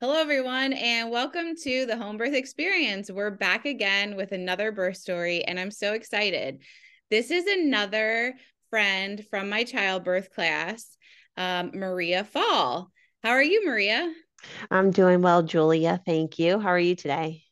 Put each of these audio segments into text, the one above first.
Hello, everyone, and welcome to the Home Birth Experience. We're back again with another birth story, and I'm so excited. This is another friend from my childbirth class, um, Maria Fall. How are you, Maria? I'm doing well, Julia. Thank you. How are you today?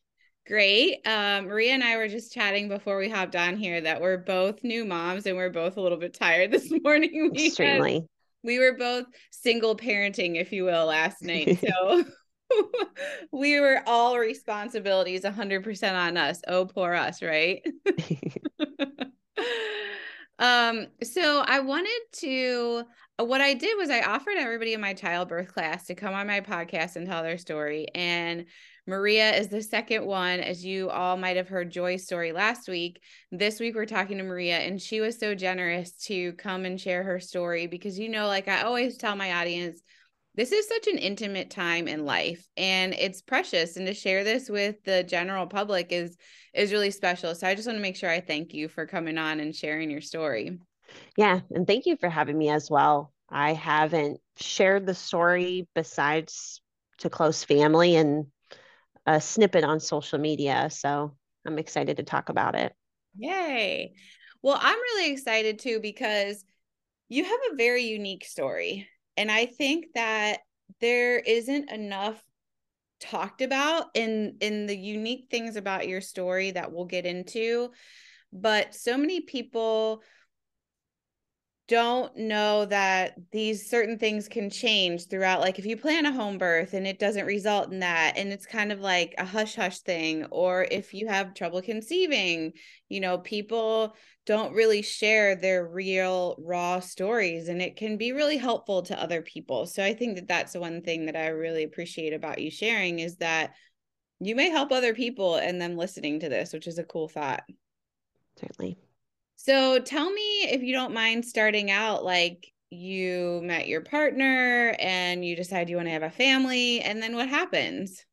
Great. Um, Maria and I were just chatting before we hopped on here that we're both new moms and we're both a little bit tired this morning. Extremely. We were both single parenting, if you will, last night. So we were all responsibilities 100% on us. Oh, poor us, right? um, so I wanted to what I did was I offered everybody in my childbirth class to come on my podcast and tell their story. And Maria is the second one, as you all might have heard Joy's story last week. This week, we're talking to Maria, and she was so generous to come and share her story because, you know, like I always tell my audience, this is such an intimate time in life and it's precious and to share this with the general public is is really special. So i just want to make sure i thank you for coming on and sharing your story. Yeah and thank you for having me as well. I haven't shared the story besides to close family and uh, a snippet on social media so i'm excited to talk about it. Yay. Well i'm really excited too because you have a very unique story and I think that there isn't enough talked about in in the unique things about your story that we'll get into but so many people don't know that these certain things can change throughout like if you plan a home birth and it doesn't result in that and it's kind of like a hush hush thing or if you have trouble conceiving you know people don't really share their real raw stories and it can be really helpful to other people. So i think that that's one thing that i really appreciate about you sharing is that you may help other people and them listening to this which is a cool thought. Certainly so tell me if you don't mind starting out like you met your partner and you decide you want to have a family and then what happens?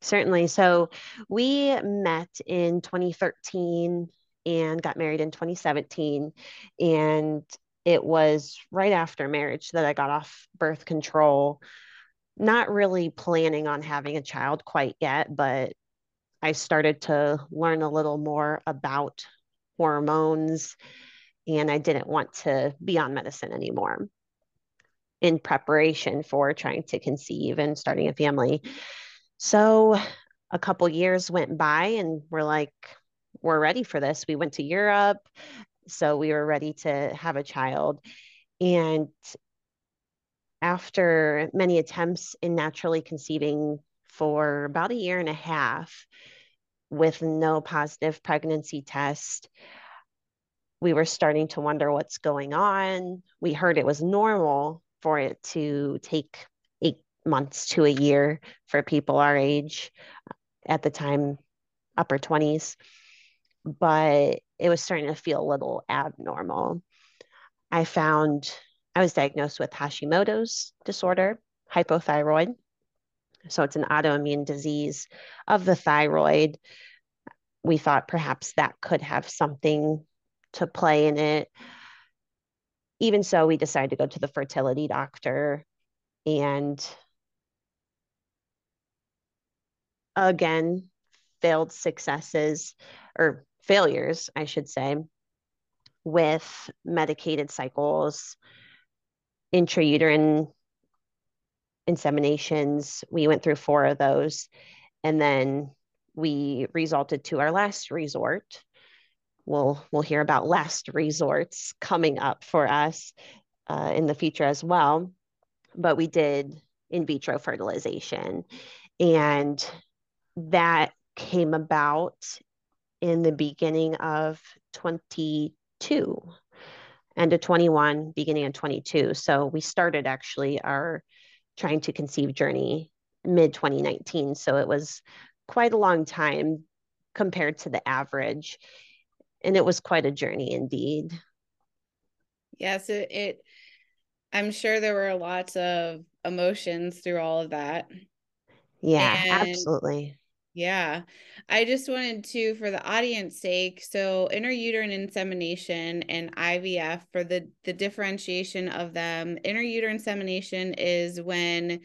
Certainly. So we met in 2013 and got married in 2017 and it was right after marriage that I got off birth control. Not really planning on having a child quite yet, but I started to learn a little more about hormones, and I didn't want to be on medicine anymore in preparation for trying to conceive and starting a family. So a couple years went by and we're like, we're ready for this. We went to Europe. So we were ready to have a child. And after many attempts in naturally conceiving for about a year and a half, with no positive pregnancy test. We were starting to wonder what's going on. We heard it was normal for it to take eight months to a year for people our age at the time, upper 20s. But it was starting to feel a little abnormal. I found I was diagnosed with Hashimoto's disorder, hypothyroid. So it's an autoimmune disease of the thyroid. We thought perhaps that could have something to play in it. Even so, we decided to go to the fertility doctor and again, failed successes or failures, I should say, with medicated cycles, intrauterine inseminations. We went through four of those. And then we resulted to our last resort. We'll, we'll hear about last resorts coming up for us uh, in the future as well. But we did in vitro fertilization. And that came about in the beginning of 22 end of 21 beginning of 22 so we started actually our trying to conceive journey mid 2019. So it was quite a long time compared to the average. And it was quite a journey indeed. Yes, it, it I'm sure there were lots of emotions through all of that. Yeah, and absolutely. Yeah. I just wanted to, for the audience sake, so intrauterine insemination and IVF for the the differentiation of them. Intrauterine insemination is when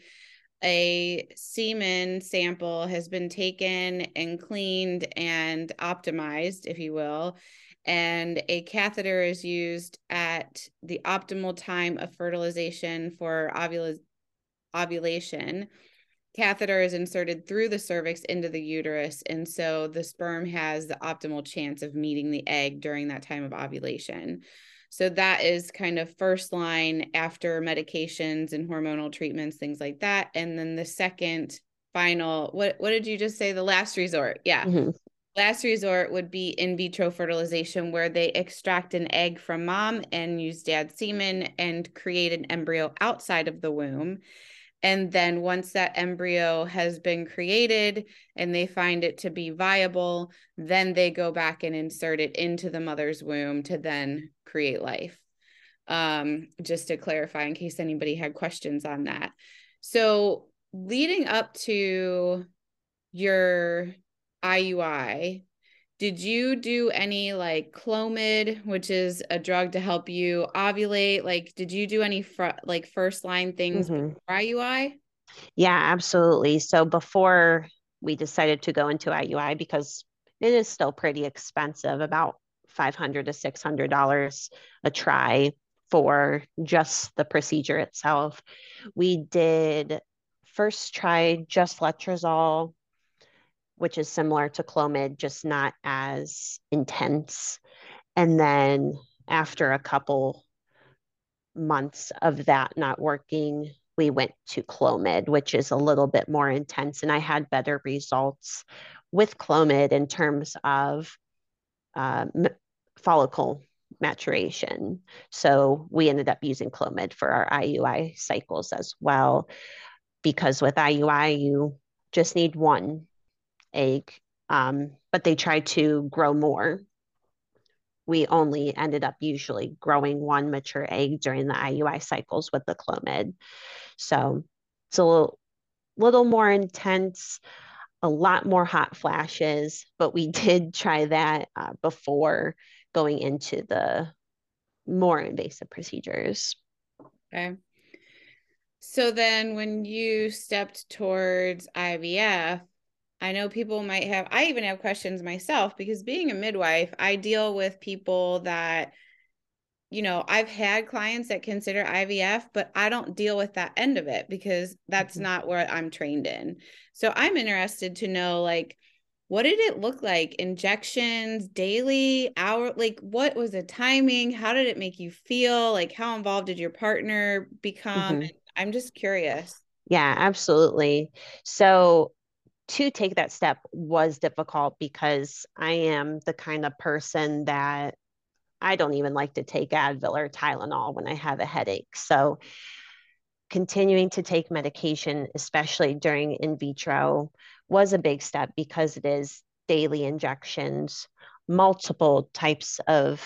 a semen sample has been taken and cleaned and optimized, if you will, and a catheter is used at the optimal time of fertilization for ovula- ovulation catheter is inserted through the cervix into the uterus and so the sperm has the optimal chance of meeting the egg during that time of ovulation. So that is kind of first line after medications and hormonal treatments things like that. And then the second final what what did you just say? The last resort. Yeah. Mm-hmm. Last resort would be in vitro fertilization, where they extract an egg from mom and use dad's semen and create an embryo outside of the womb. And then once that embryo has been created and they find it to be viable, then they go back and insert it into the mother's womb to then create life. Um, just to clarify, in case anybody had questions on that. So, leading up to your IUI, did you do any like Clomid, which is a drug to help you ovulate? Like, did you do any fr- like first line things mm-hmm. IUI? Yeah, absolutely. So before we decided to go into IUI, because it is still pretty expensive, about five hundred to six hundred dollars a try for just the procedure itself. We did first try just letrozole which is similar to Clomid, just not as intense. And then after a couple months of that not working, we went to Clomid, which is a little bit more intense. And I had better results with Clomid in terms of uh, follicle maturation. So we ended up using Clomid for our IUI cycles as well, because with IUI, you just need one egg, um, but they try to grow more. We only ended up usually growing one mature egg during the IUI cycles with the Clomid. So it's a little, little more intense, a lot more hot flashes, but we did try that uh, before going into the more invasive procedures. Okay. So then when you stepped towards IVF, I know people might have, I even have questions myself because being a midwife, I deal with people that, you know, I've had clients that consider IVF, but I don't deal with that end of it because that's mm-hmm. not what I'm trained in. So I'm interested to know, like, what did it look like? Injections, daily, hour? Like, what was the timing? How did it make you feel? Like, how involved did your partner become? Mm-hmm. I'm just curious. Yeah, absolutely. So to take that step was difficult because I am the kind of person that I don't even like to take Advil or Tylenol when I have a headache. So, continuing to take medication, especially during in vitro, was a big step because it is daily injections, multiple types of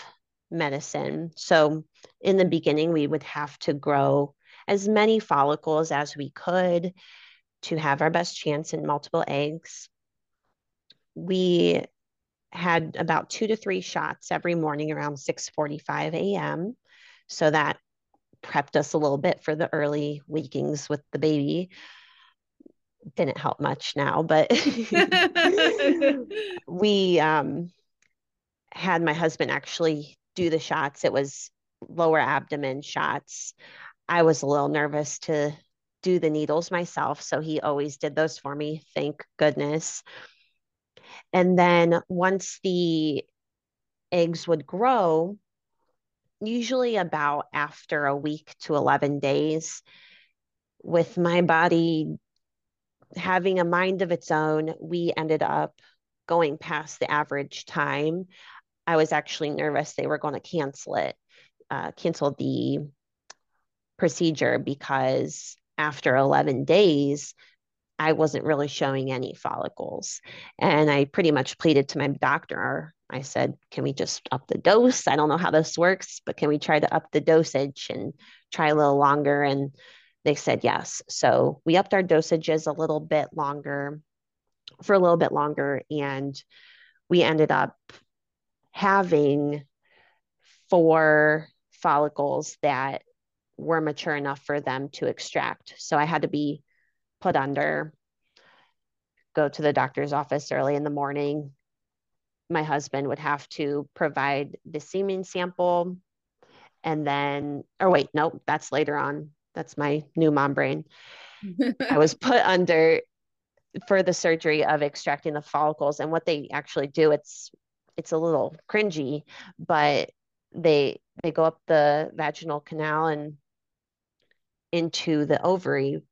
medicine. So, in the beginning, we would have to grow as many follicles as we could to have our best chance in multiple eggs. We had about two to three shots every morning around 6:45 a.m. So that prepped us a little bit for the early weekings with the baby. Didn't help much now, but we um, had my husband actually do the shots. It was lower abdomen shots. I was a little nervous to do the needles myself. So he always did those for me. Thank goodness. And then once the eggs would grow, usually about after a week to 11 days, with my body having a mind of its own, we ended up going past the average time. I was actually nervous they were going to cancel it, uh, cancel the procedure because after 11 days, I wasn't really showing any follicles. And I pretty much pleaded to my doctor. I said, Can we just up the dose? I don't know how this works, but can we try to up the dosage and try a little longer? And they said yes. So we upped our dosages a little bit longer for a little bit longer. And we ended up having four follicles that were mature enough for them to extract. So I had to be put under, go to the doctor's office early in the morning. My husband would have to provide the semen sample. And then, or wait, no, that's later on. That's my new mom brain. I was put under for the surgery of extracting the follicles. And what they actually do, it's it's a little cringy, but they they go up the vaginal canal and into the ovary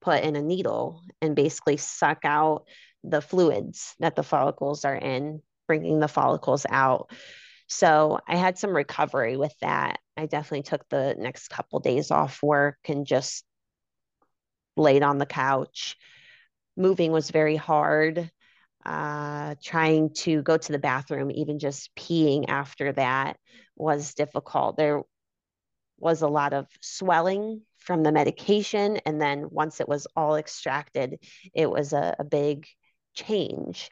put in a needle and basically suck out the fluids that the follicles are in, bringing the follicles out. So I had some recovery with that. I definitely took the next couple days off work and just laid on the couch. Moving was very hard. Uh, trying to go to the bathroom, even just peeing after that was difficult. There was a lot of swelling from the medication. And then once it was all extracted, it was a, a big change.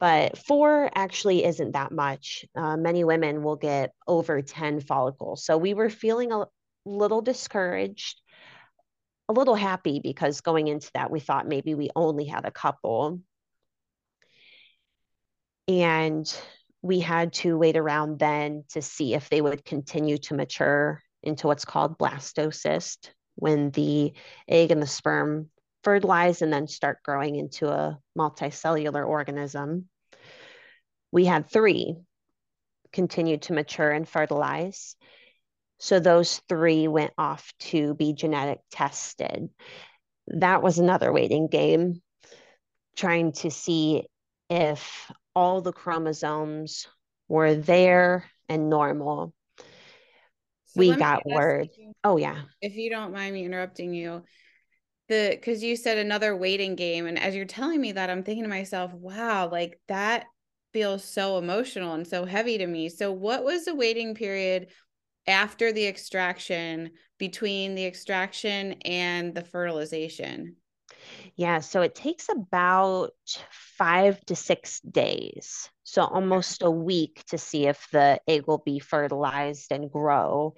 But four actually isn't that much. Uh, many women will get over 10 follicles. So we were feeling a little discouraged, a little happy because going into that, we thought maybe we only had a couple. And we had to wait around then to see if they would continue to mature into what's called blastocyst when the egg and the sperm fertilize and then start growing into a multicellular organism. We had three continue to mature and fertilize. So those three went off to be genetic tested. That was another waiting game, trying to see if all the chromosomes were there and normal. So we got word. You, oh yeah. If you don't mind me interrupting you, the because you said another waiting game, and as you're telling me that, I'm thinking to myself, wow, like that feels so emotional and so heavy to me. So what was the waiting period after the extraction between the extraction and the fertilization? Yeah, so it takes about five to six days. So almost a week to see if the egg will be fertilized and grow,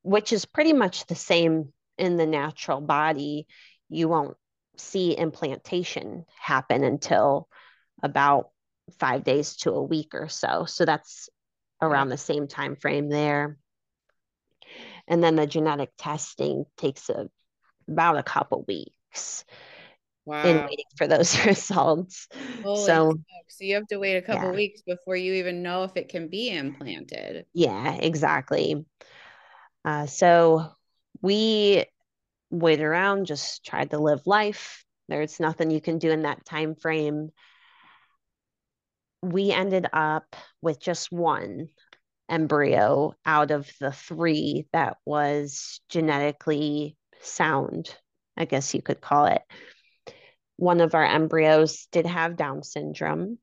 which is pretty much the same in the natural body. You won't see implantation happen until about five days to a week or so. So that's around the same time frame there. And then the genetic testing takes a, about a couple weeks wow. in waiting for those results. Holy so, so you have to wait a couple yeah. weeks before you even know if it can be implanted. Yeah, exactly. Uh, so we waited around, just tried to live life. There's nothing you can do in that time frame. We ended up with just one embryo out of the three that was genetically sound, I guess you could call it one of our embryos did have Down syndrome.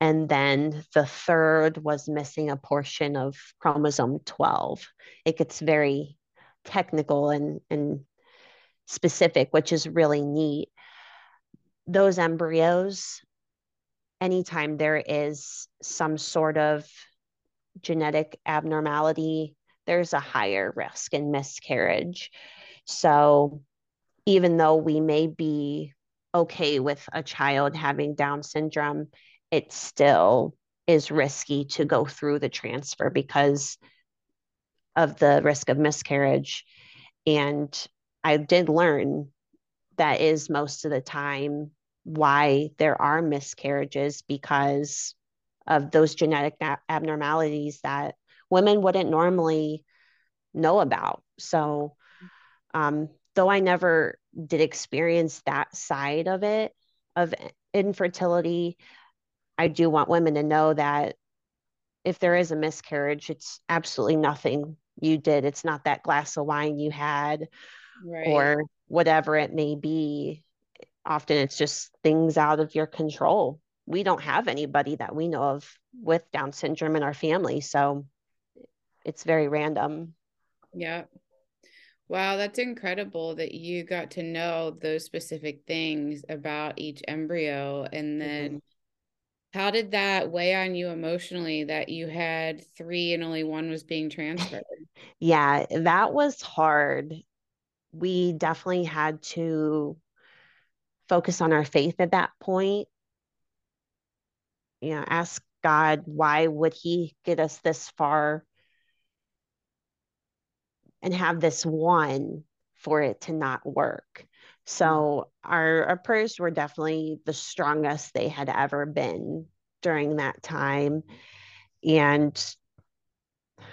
And then the third was missing a portion of chromosome 12. It gets very technical and, and specific, which is really neat. Those embryos, anytime there is some sort of genetic abnormality, there's a higher risk in miscarriage. So even though we may be okay with a child having Down syndrome, it still is risky to go through the transfer because of the risk of miscarriage. And I did learn that is most of the time why there are miscarriages because of those genetic abnormalities that women wouldn't normally know about. So, um, though I never did experience that side of it of infertility i do want women to know that if there is a miscarriage it's absolutely nothing you did. It's not that glass of wine you had right. or whatever it may be. Often it's just things out of your control. We don't have anybody that we know of with down syndrome in our family so it's very random. Yeah Wow, that's incredible that you got to know those specific things about each embryo. And then mm-hmm. how did that weigh on you emotionally that you had three and only one was being transferred? yeah, that was hard we definitely had to focus on our faith at that point. You know, ask God, why would He get us this far and have this one for it to not work? So our, our prayers were definitely the strongest they had ever been during that time. And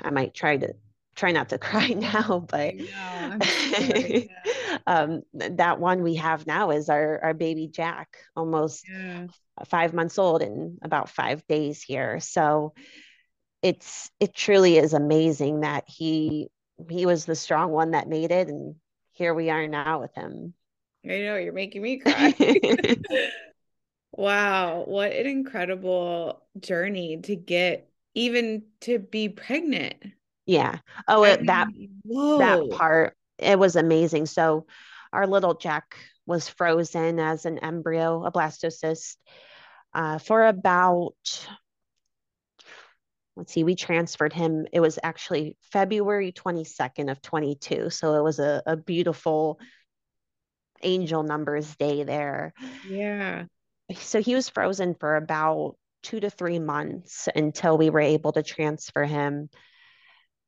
I might try to try not to cry now, but um, that one we have now is our, our baby Jack, almost yeah. five months old in about five days here. So it's it truly is amazing that he he was the strong one that made it and here we are now with him. I know you're making me cry. wow, what an incredible journey to get even to be pregnant. Yeah. Oh, it, that Whoa. that part it was amazing. So our little Jack was frozen as an embryo, a blastocyst, uh, for about let's see, we transferred him. It was actually February 22nd of 22. So it was a, a beautiful angel numbers day there. Yeah. So he was frozen for about two to three months until we were able to transfer him.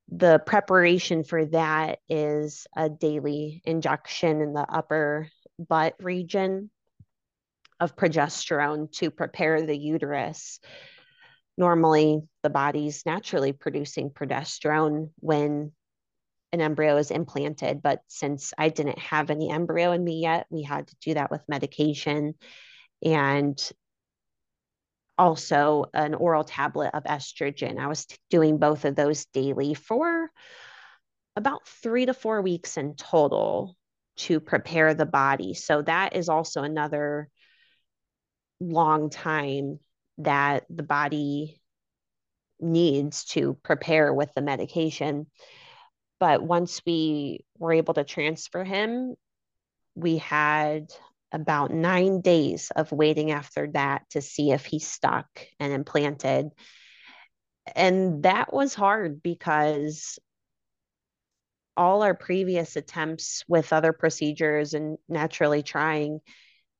The preparation for that is a daily injection in the upper butt region of progesterone to prepare the uterus. Normally, the body's naturally producing progesterone when an embryo is implanted. But since I didn't have any embryo in me yet, we had to do that with medication. And also an oral tablet of estrogen. I was doing both of those daily for about three to four weeks in total to prepare the body. So that is also another long time that the body needs to prepare with the medication. But once we were able to transfer him, we had about nine days of waiting after that to see if he stuck and implanted. And that was hard because all our previous attempts with other procedures and naturally trying,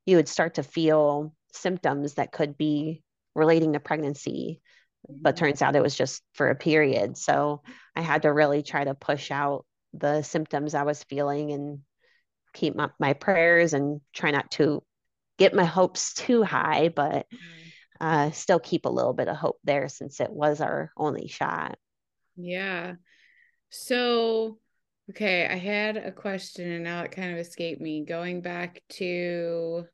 you would start to feel symptoms that could be relating to pregnancy. But turns out it was just for a period. So I had to really try to push out the symptoms I was feeling and keep my, my prayers and try not to get my hopes too high, but mm-hmm. uh, still keep a little bit of hope there since it was our only shot. Yeah. So, okay, I had a question and now it kind of escaped me. Going back to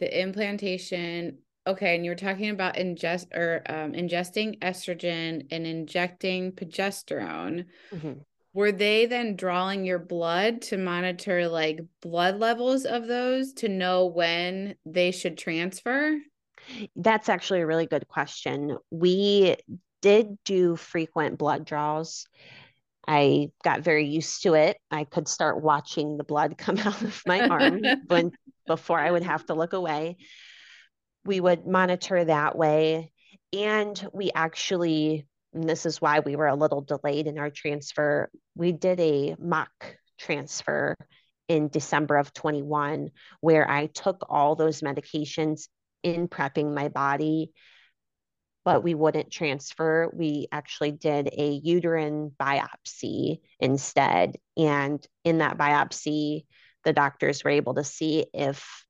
the implantation. Okay, and you were talking about ingest or um, ingesting estrogen and injecting progesterone. Mm-hmm were they then drawing your blood to monitor like blood levels of those to know when they should transfer? That's actually a really good question. We did do frequent blood draws. I got very used to it. I could start watching the blood come out of my arm when before I would have to look away. We would monitor that way. And we actually and this is why we were a little delayed in our transfer. We did a mock transfer in December of 21, where I took all those medications in prepping my body, but we wouldn't transfer. We actually did a uterine biopsy instead. And in that biopsy, the doctors were able to see if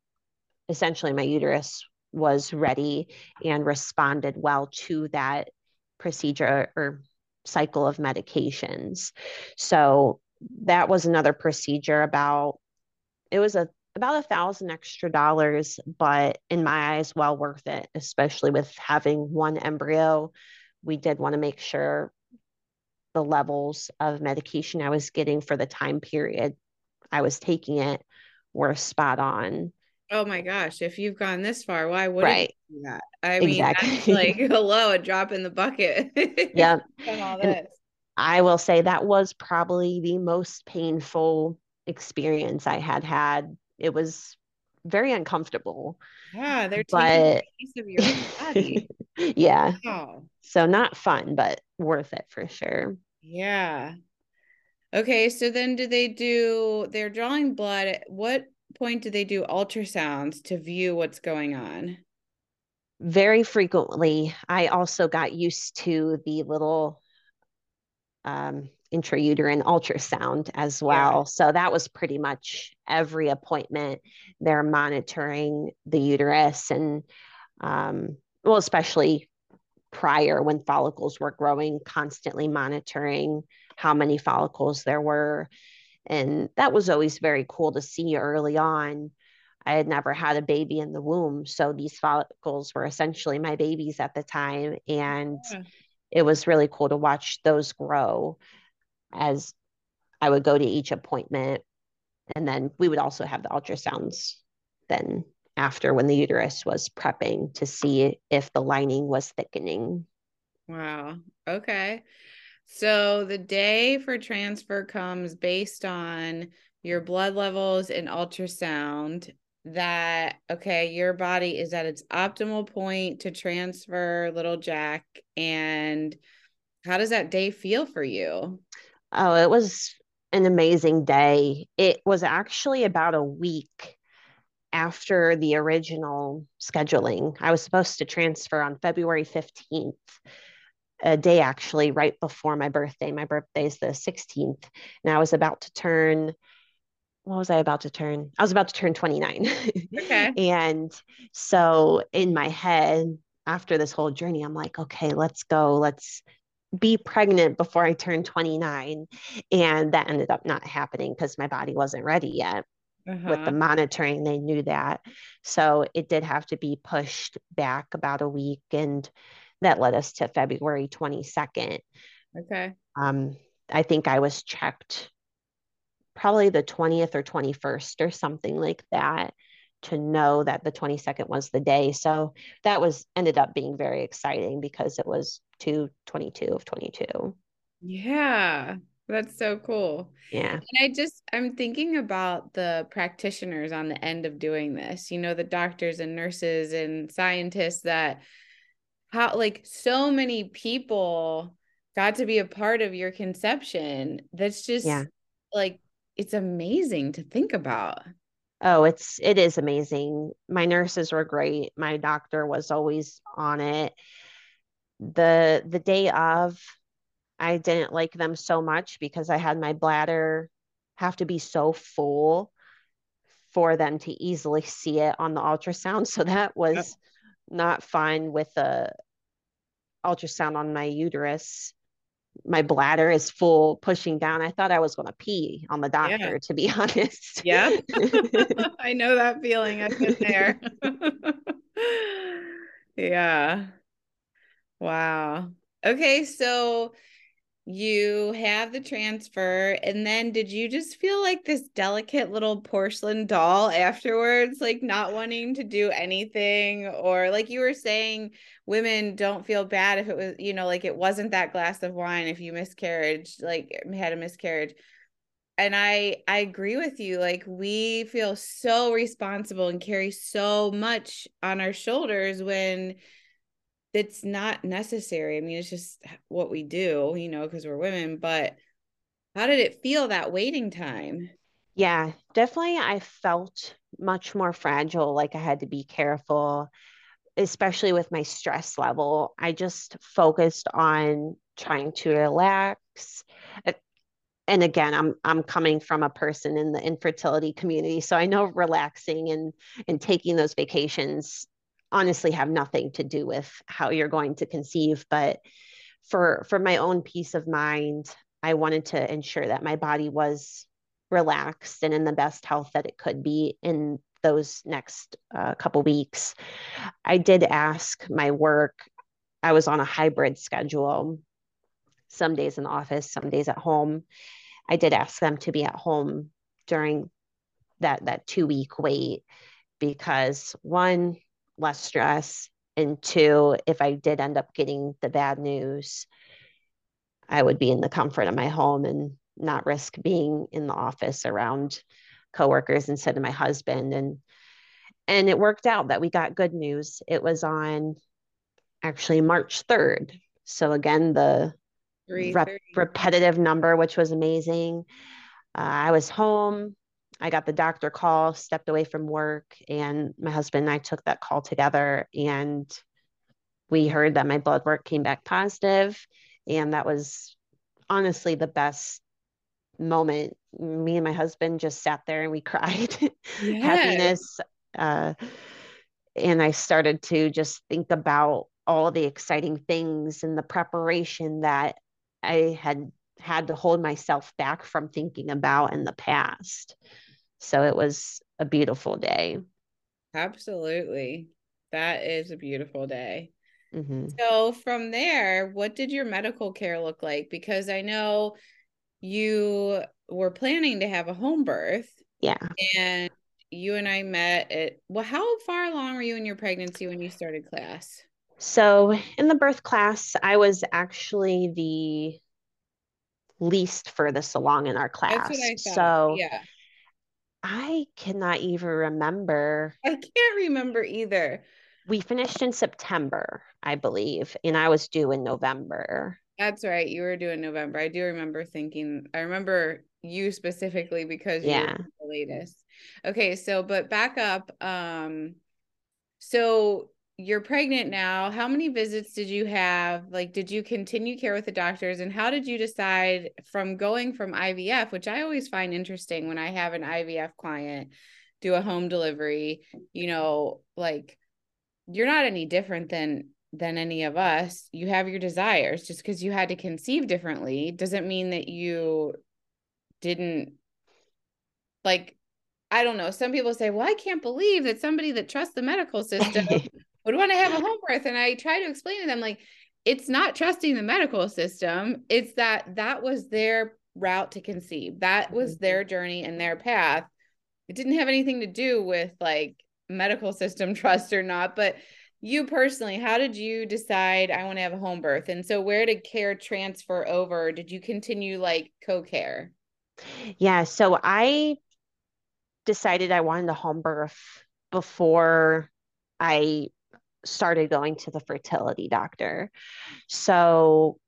essentially my uterus was ready and responded well to that procedure or cycle of medications. So that was another procedure about it was a about a thousand extra dollars, but in my eyes, well worth it, especially with having one embryo. We did want to make sure the levels of medication I was getting for the time period I was taking it were spot on. Oh my gosh, if you've gone this far, why would right. you do that? I mean, like hello, a drop in the bucket. yeah. I will say that was probably the most painful experience I had had. It was very uncomfortable. Yeah, they're taking a piece of your body. yeah. Wow. So not fun, but worth it for sure. Yeah. Okay, so then do they do they're drawing blood what point do they do ultrasounds to view what's going on? Very frequently. I also got used to the little um, intrauterine ultrasound as well. Yeah. So that was pretty much every appointment. They're monitoring the uterus and, um, well, especially prior when follicles were growing, constantly monitoring how many follicles there were. And that was always very cool to see early on. I had never had a baby in the womb. So these follicles were essentially my babies at the time. And yeah. it was really cool to watch those grow as I would go to each appointment. And then we would also have the ultrasounds then after when the uterus was prepping to see if the lining was thickening. Wow. Okay. So the day for transfer comes based on your blood levels and ultrasound that okay your body is at its optimal point to transfer little jack and how does that day feel for you? Oh it was an amazing day. It was actually about a week after the original scheduling. I was supposed to transfer on february 15th a day actually right before my birthday my birthday is the 16th and i was about to turn what was I about to turn? I was about to turn 29. Okay. and so in my head, after this whole journey, I'm like, okay, let's go. Let's be pregnant before I turn 29. And that ended up not happening because my body wasn't ready yet. Uh-huh. With the monitoring, they knew that. So it did have to be pushed back about a week. And that led us to February 22nd. Okay. Um, I think I was checked probably the 20th or 21st or something like that to know that the 22nd was the day. So that was ended up being very exciting because it was 222 of 22. Yeah. That's so cool. Yeah. And I just I'm thinking about the practitioners on the end of doing this. You know, the doctors and nurses and scientists that how like so many people got to be a part of your conception. That's just yeah. like it's amazing to think about. Oh, it's it is amazing. My nurses were great. My doctor was always on it. The the day of I didn't like them so much because I had my bladder have to be so full for them to easily see it on the ultrasound. So that was yep. Not fine with the ultrasound on my uterus my bladder is full pushing down. I thought I was going to pee on the doctor, yeah. to be honest. Yeah. I know that feeling. I've been there. yeah. Wow. Okay. So you have the transfer and then did you just feel like this delicate little porcelain doll afterwards like not wanting to do anything? Or like you were saying women don't feel bad if it was you know like it wasn't that glass of wine if you miscarriage like um, had a miscarriage. And i i agree with you like we feel so responsible and carry so much on our shoulders when it's not necessary. I mean, it's just what we do, you know, because we're women. But how did it feel that waiting time? Yeah, definitely. I felt much more fragile, like I had to be careful, especially with my stress level. I just focused on trying to relax. And again, I'm I'm coming from a person in the infertility community, so I know relaxing and and taking those vacations honestly have nothing to do with how you're going to conceive but for for my own peace of mind i wanted to ensure that my body was relaxed and in the best health that it could be in those next uh, couple weeks. I did ask my work. I was on a hybrid schedule. Some days in the office some days at home. I did ask them to be at home during that that two week wait because one less stress. And two, if I did end up getting the bad news, I would be in the comfort of my home and not risk being in the office around coworkers instead of my husband. And and it worked out that we got good news. It was on actually March 3rd. So again, the rep- repetitive number, which was amazing. Uh, I was home. I got the doctor call, stepped away from work, and my husband and I took that call together. And we heard that my blood work came back positive, and that was honestly the best moment. Me and my husband just sat there and we cried. Yes. Happiness. Uh, and I started to just think about all the exciting things and the preparation that I had had to hold myself back from thinking about in the past. So it was a beautiful day. Absolutely. That is a beautiful day. Mm-hmm. So from there, what did your medical care look like? Because I know you were planning to have a home birth. Yeah. And you and I met at well, how far along were you in your pregnancy when you started class? So in the birth class, I was actually the least furthest along in our class. So yeah. I cannot even remember. I can't remember either. We finished in September, I believe, and I was due in November. That's right. You were due in November. I do remember thinking, I remember you specifically because yeah. the latest. Okay, so but back up. Um, so you're pregnant now. How many visits did you have? Like, did you continue care with the doctors? And how did you decide from going from IVF, which I always find interesting when I have an IVF client do a home delivery, you know, like you're not any different than than any of us. You have your desires just because you had to conceive differently doesn't mean that you didn't like I don't know. Some people say, "Well, I can't believe that somebody that trusts the medical system would want to have a home birth? And i try to explain to them like it's not trusting the medical system. It's that that was their route to conceive. That was mm-hmm. their journey and their path. It didn't have anything to do with like medical system trust or not. But you personally how did you decide i want to have a home birth? And so where did care transfer over? Did you continue like co-care? Yeah so i decided i wanted a home birth before i started going to the fertility doctor. So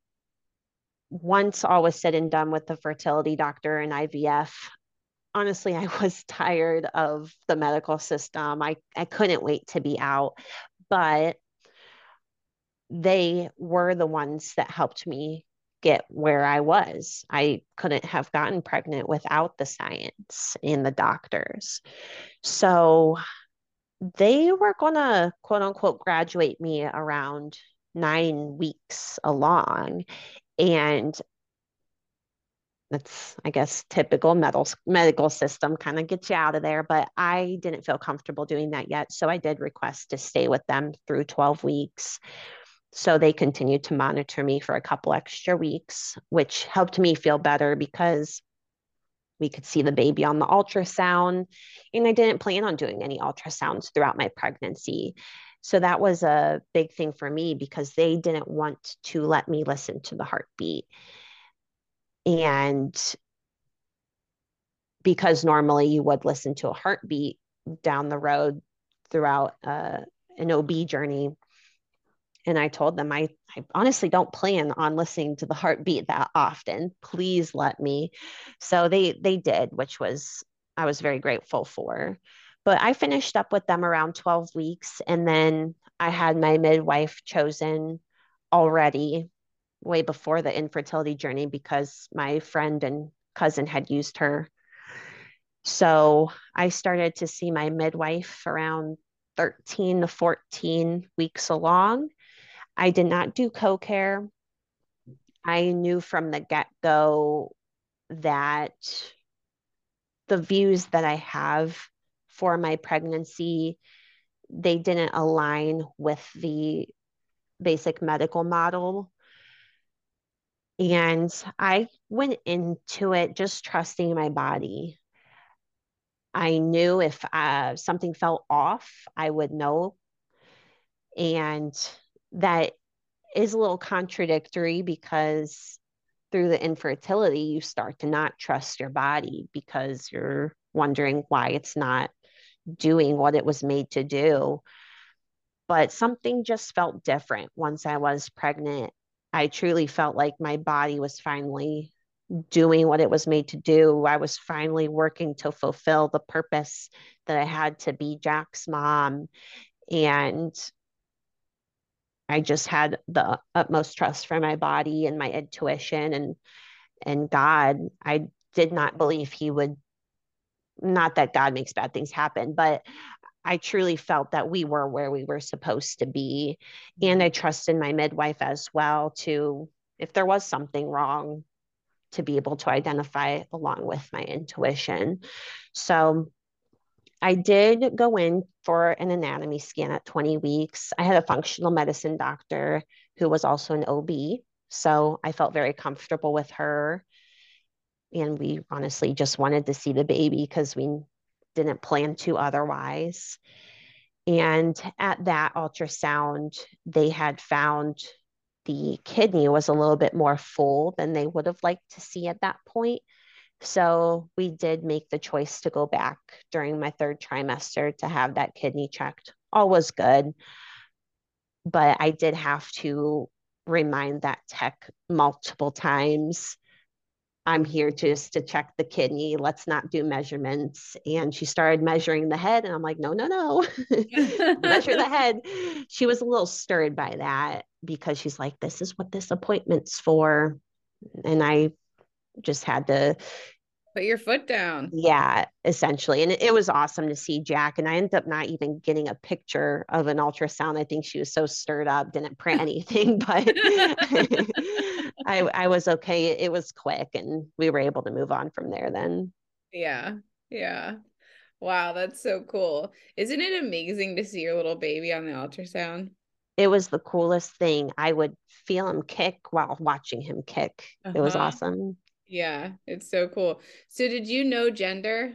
once all was said and done with the fertility doctor and IVF, honestly, I was tired of the medical system. I, I couldn't wait to be out, but they were the ones that helped me get where I was. I couldn't have gotten pregnant without the science and the doctors. So they were to quote unquote graduate me around nine weeks along. And that's, I guess, typical medical medical system kind of gets you out of there. But I didn't feel comfortable doing that yet. So I did request to stay with them through 12 weeks. So they continued to monitor me for a couple extra weeks, which helped me feel better because we could see the baby on the ultrasound. And I didn't plan on doing any ultrasounds throughout my pregnancy. So that was a big thing for me because they didn't want to let me listen to the heartbeat. And because normally you would listen to a heartbeat down the road throughout uh, an OB journey, and I told them, I, I honestly don't plan on listening to the heartbeat that often. Please let me. So they they did, which was I was very grateful for. But I finished up with them around 12 weeks. And then I had my midwife chosen already way before the infertility journey because my friend and cousin had used her. So I started to see my midwife around 13 to 14 weeks along. I did not do co care. I knew from the get go that the views that I have for my pregnancy they didn't align with the basic medical model and I went into it just trusting my body. I knew if uh, something felt off, I would know. And that is a little contradictory because through the infertility, you start to not trust your body because you're wondering why it's not doing what it was made to do. But something just felt different once I was pregnant I truly felt like my body was finally doing what it was made to do. I was finally working to fulfill the purpose that I had to be Jack's mom. And I just had the utmost trust for my body and my intuition and and God. I did not believe he would not that God makes bad things happen, but I truly felt that we were where we were supposed to be. And mm-hmm. I trusted my midwife as well to, if there was something wrong, to be able to identify along with my intuition. So I did go in for an anatomy scan at 20 weeks. I had a functional medicine doctor who was also an OB. So I felt very comfortable with her. And we honestly just wanted to see the baby because we didn't plan to otherwise. And at that ultrasound, they had found the kidney was a little bit more full than they would have liked to see at that point. So we did make the choice to go back during my third trimester to have that kidney checked. All was good. But I did have to remind that tech multiple times I'm here just to check the kidney. Let's not do measurements. And she started measuring the head. And I'm like, no, no, no, measure the head. She was a little stirred by that because she's like, this is what this appointment's for. And I just had to put your foot down. Yeah, essentially. And it, it, was awesome to see Jack. And I ended up not even getting a picture of an ultrasound. I think she was so stirred up, didn't print anything, but I, I was okay. It was quick and we were able to move on from there then. Yeah. Yeah. Wow, that's so cool. Isn't it amazing to see your little baby on the ultrasound? It was the coolest thing. I would feel him kick while watching him kick. Uh-huh. It was uh-huh. awesome. Yeah, it's so cool. So, did you know gender?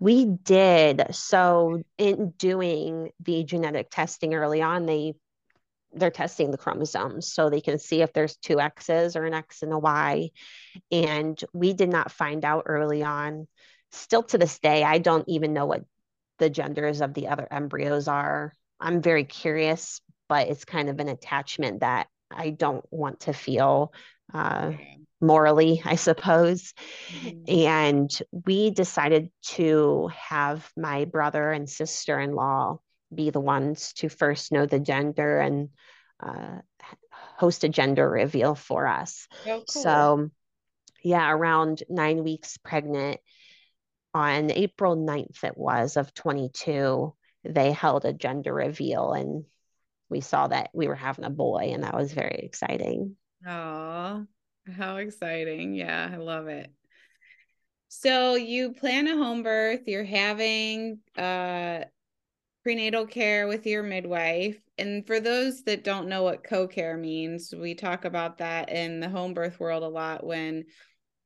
We did. So, in doing the genetic testing early on, they they're testing the chromosomes so they can see if there's two X's or an X and a Y. And we did not find out early on. Still to this day, I don't even know what the genders of the other embryos are. I'm very curious, but it's kind of an attachment that I don't want to feel. Uh, morally, I suppose. Mm-hmm. And we decided to have my brother and sister in law be the ones to first know the gender and uh, host a gender reveal for us. Oh, cool. So, yeah, around nine weeks pregnant on April 9th, it was of 22, they held a gender reveal and we saw that we were having a boy, and that was very exciting. Oh, how exciting. Yeah, I love it. So you plan a home birth, you're having uh prenatal care with your midwife. And for those that don't know what co-care means, we talk about that in the home birth world a lot when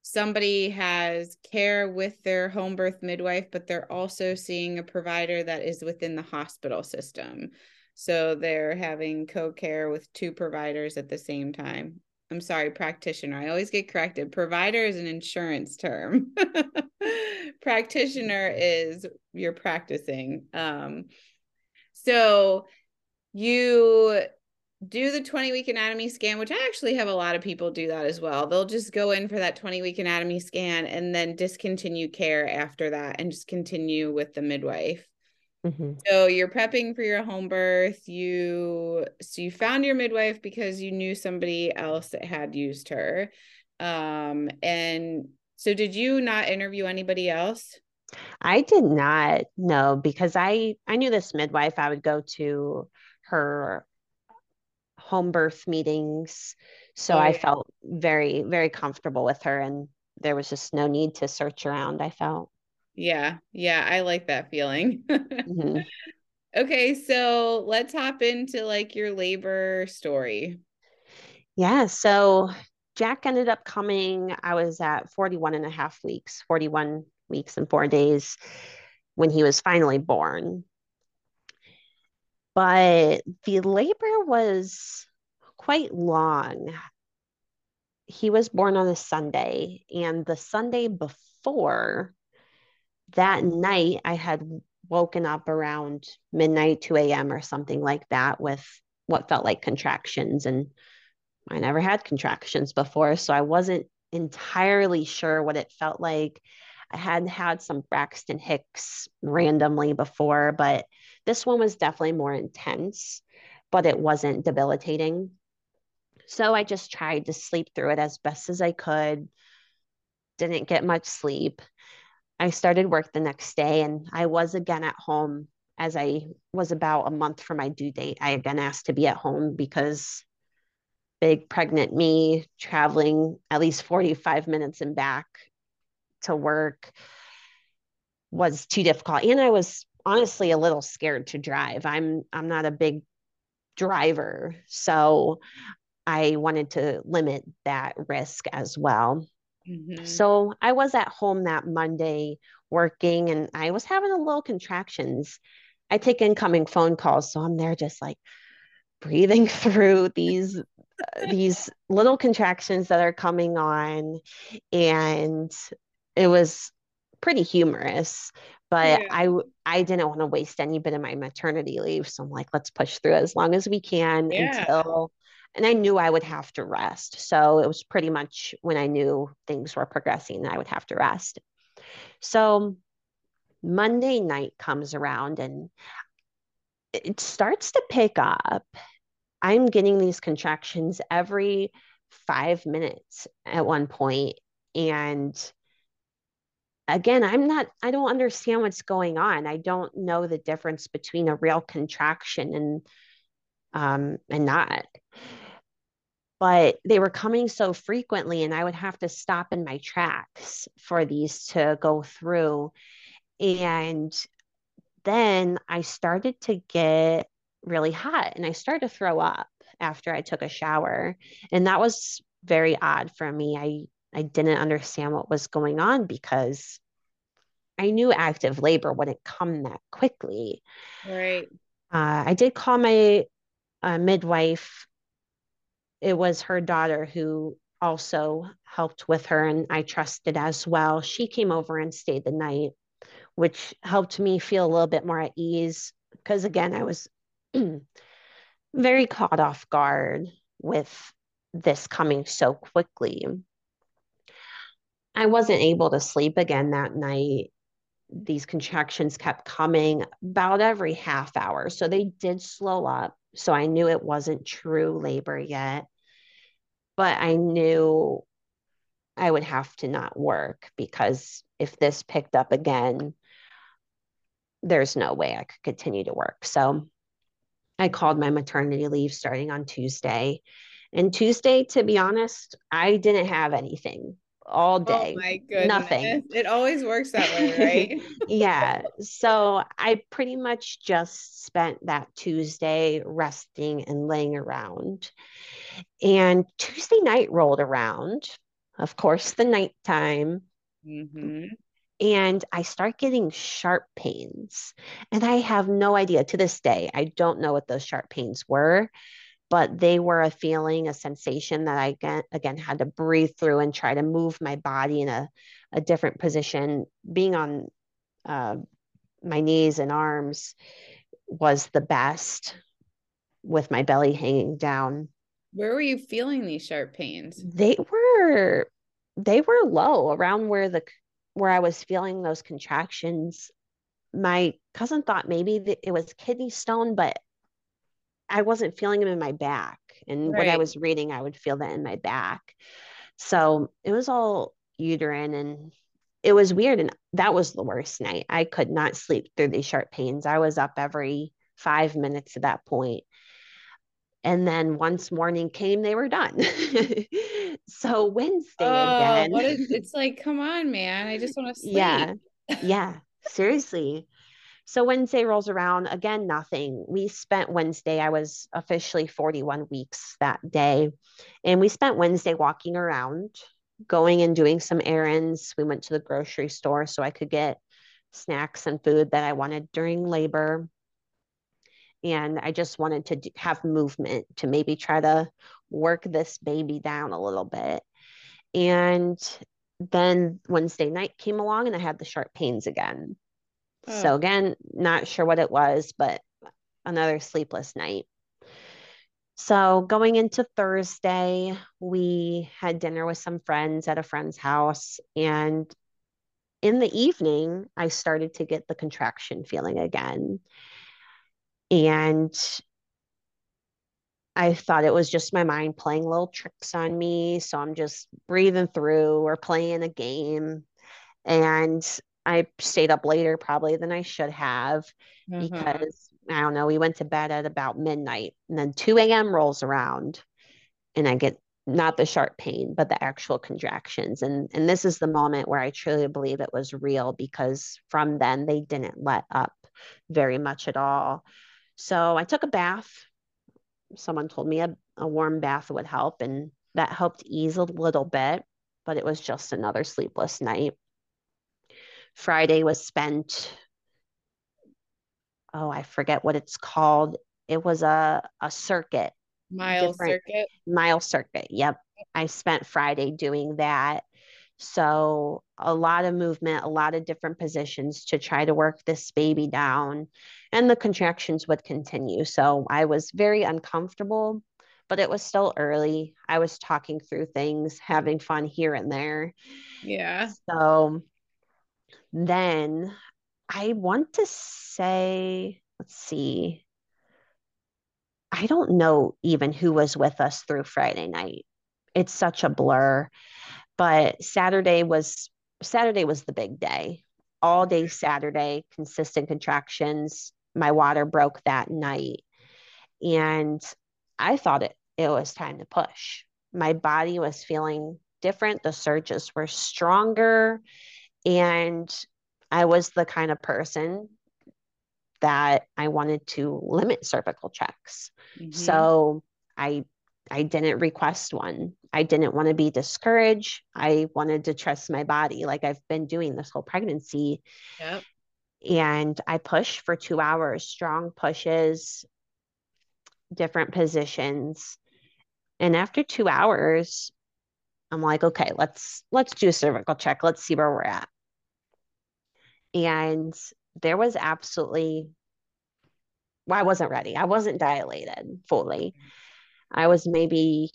somebody has care with their home birth midwife, but they're also seeing a provider that is within the hospital system. So they're having co care with two providers at the same time. I'm sorry, practitioner. I always get corrected. Provider is an insurance term. practitioner is you're practicing. Um, so you do the 20 week anatomy scan, which I actually have a lot of people do that as well. They'll just go in for that 20 week anatomy scan and then discontinue care after that and just continue with the midwife. Mm-hmm. So you're prepping for your home birth. You so you found your midwife because you knew somebody else that had used her. Um, and so did you not interview anybody else? I did not know because I I knew this midwife. I would go to her home birth meetings, so oh, yeah. I felt very very comfortable with her, and there was just no need to search around. I felt. Yeah, yeah, I like that feeling. mm-hmm. Okay, so let's hop into like your labor story. Yeah, so Jack ended up coming, I was at 41 and a half weeks, 41 weeks and four days when he was finally born. But the labor was quite long. He was born on a Sunday, and the Sunday before, that night I had woken up around midnight, 2 a.m. or something like that with what felt like contractions and I never had contractions before, so I wasn't entirely sure what it felt like. I had had some Braxton Hicks randomly before, but this one was definitely more intense, but it wasn't debilitating. So I just tried to sleep through it as best as I could. Didn't get much sleep. I started work the next day and I was again at home as I was about a month from my due date. I again asked to be at home because big pregnant me traveling at least 45 minutes and back to work was too difficult. And I was honestly a little scared to drive. I'm I'm not a big driver. So I wanted to limit that risk as well. Mm-hmm. So I was at home that Monday working and I was having a little contractions. I take incoming phone calls. So I'm there just like breathing through these these little contractions that are coming on and it was pretty humorous but yeah. i i didn't want to waste any bit of my maternity leave so i'm like let's push through as long as we can yeah. until and i knew i would have to rest so it was pretty much when i knew things were progressing that i would have to rest so monday night comes around and it starts to pick up I'm getting these contractions every five minutes at one point. And again, I'm not, I don't understand what's going on. I don't know the difference between a real contraction and, um, and not. But they were coming so frequently, and I would have to stop in my tracks for these to go through. And then I started to get really hot and I started to throw up after I took a shower. And that was very odd for me. I I didn't understand what was going on because I knew active labor wouldn't come that quickly. Right. Uh, I did call my uh, midwife. It was her daughter who also helped with her, and I trusted as well. She came over and stayed the night, which helped me feel a little bit more at ease because, again, I was very caught off guard with this coming so quickly. I wasn't able to sleep again that night. These contractions kept coming about every half hour. So they did slow up. So I knew it wasn't true labor yet. But I knew I would have to not work because if this picked up again, there's no way I could continue to work. So I called my maternity leave starting on Tuesday. And Tuesday, to be honest, I didn't have anything all oh day. Oh my goodness. Nothing. It always works that way, right? yeah. So I pretty much just spent that Tuesday resting and laying around. And Tuesday night rolled around. Of course, the nighttime. Mm-hmm and I start getting sharp pains. And I have no idea to this day, I don't know what those sharp pains were, but they were a feeling, a sensation that I again, again had to breathe through and try to move my body in a, a different position. Being on uh, my knees and arms was the best with my belly hanging down. Where were you feeling these sharp pains? They were they were low around where the where I was feeling those contractions, my cousin thought maybe it was kidney stone, but I wasn't feeling them in my back. And right. what I was reading, I would feel that in my back. So it was all uterine and it was weird. And that was the worst night. I could not sleep through these sharp pains. I was up every five minutes at that point. And then once morning came, they were done. so Wednesday oh, again. Is, it's like, come on, man. I just want to sleep. Yeah. Yeah. Seriously. So Wednesday rolls around again, nothing. We spent Wednesday, I was officially 41 weeks that day. And we spent Wednesday walking around, going and doing some errands. We went to the grocery store so I could get snacks and food that I wanted during labor and I just wanted to have movement to maybe try to work this baby down a little bit. And then Wednesday night came along and I had the sharp pains again. Oh. So again, not sure what it was, but another sleepless night. So going into Thursday, we had dinner with some friends at a friend's house. And in the evening, I started to get the contraction feeling again. And I thought it was just my mind playing little tricks on me. So I'm just breathing through or playing a game. And I stayed up later probably than I should have mm-hmm. because I don't know, we went to bed at about midnight and then 2 a.m. rolls around and I get not the sharp pain, but the actual contractions. And and this is the moment where I truly believe it was real because from then they didn't let up very much at all. So I took a bath. Someone told me a, a warm bath would help, and that helped ease a little bit, but it was just another sleepless night. Friday was spent, oh, I forget what it's called. It was a, a circuit. Miles circuit. Miles circuit. Yep. I spent Friday doing that. So, a lot of movement, a lot of different positions to try to work this baby down, and the contractions would continue. So, I was very uncomfortable, but it was still early. I was talking through things, having fun here and there. Yeah. So, then I want to say, let's see, I don't know even who was with us through Friday night. It's such a blur. But Saturday was Saturday was the big day. All day Saturday, consistent contractions. My water broke that night. And I thought it it was time to push. My body was feeling different. The surges were stronger. And I was the kind of person that I wanted to limit cervical checks. Mm-hmm. So I I didn't request one. I didn't want to be discouraged. I wanted to trust my body like I've been doing this whole pregnancy. Yep. And I pushed for 2 hours, strong pushes, different positions. And after 2 hours, I'm like, okay, let's let's do a cervical check. Let's see where we're at. And there was absolutely, well, I wasn't ready. I wasn't dilated fully. I was maybe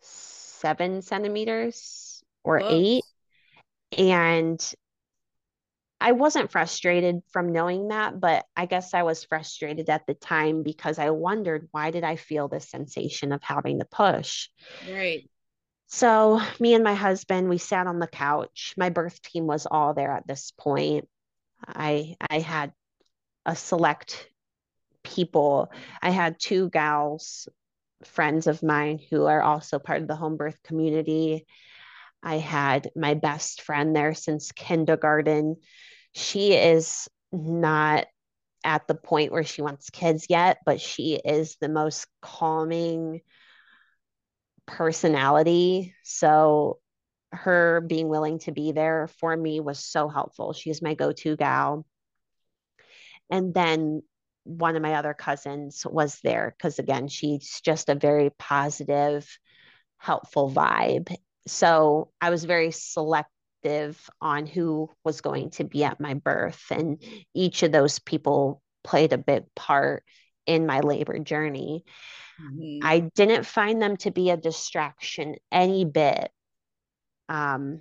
seven centimeters or Oops. eight. And I wasn't frustrated from knowing that, but I guess I was frustrated at the time because I wondered why did I feel this sensation of having to push? Right. So, me and my husband, we sat on the couch. My birth team was all there at this point. I I had a select people. I had two gals, friends of mine who are also part of the home birth community. I had my best friend there since kindergarten. She is not at the point where she wants kids yet, but she is the most calming personality. So her being willing to be there for me was so helpful. She's my go to gal. And then one of my other cousins was there because, again, she's just a very positive, helpful vibe. So I was very selective on who was going to be at my birth. And each of those people played a big part in my labor journey. Mm-hmm. I didn't find them to be a distraction any bit um,